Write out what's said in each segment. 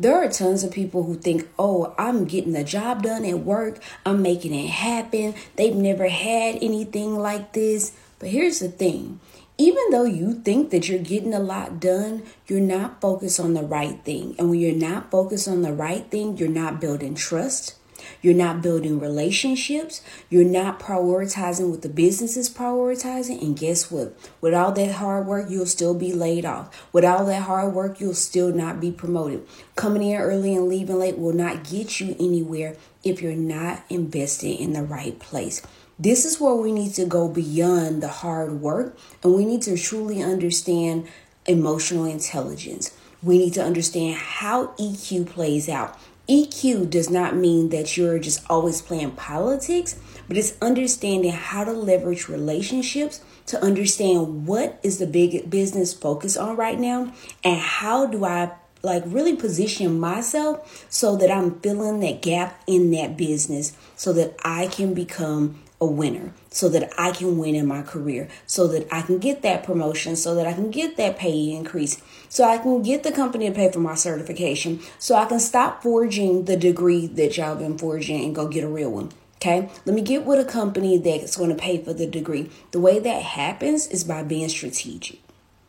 There are tons of people who think, oh, I'm getting the job done at work, I'm making it happen. They've never had anything like this. But here's the thing even though you think that you're getting a lot done, you're not focused on the right thing. And when you're not focused on the right thing, you're not building trust. You're not building relationships. You're not prioritizing what the business is prioritizing. And guess what? With all that hard work, you'll still be laid off. With all that hard work, you'll still not be promoted. Coming in early and leaving late will not get you anywhere if you're not investing in the right place. This is where we need to go beyond the hard work and we need to truly understand emotional intelligence. We need to understand how EQ plays out. EQ does not mean that you're just always playing politics, but it's understanding how to leverage relationships to understand what is the big business focus on right now and how do I like really position myself so that I'm filling that gap in that business so that I can become a winner so that I can win in my career, so that I can get that promotion, so that I can get that pay increase, so I can get the company to pay for my certification, so I can stop forging the degree that y'all been forging and go get a real one. Okay, let me get with a company that's going to pay for the degree. The way that happens is by being strategic.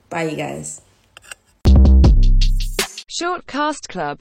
Bye, you guys. Short Cast Club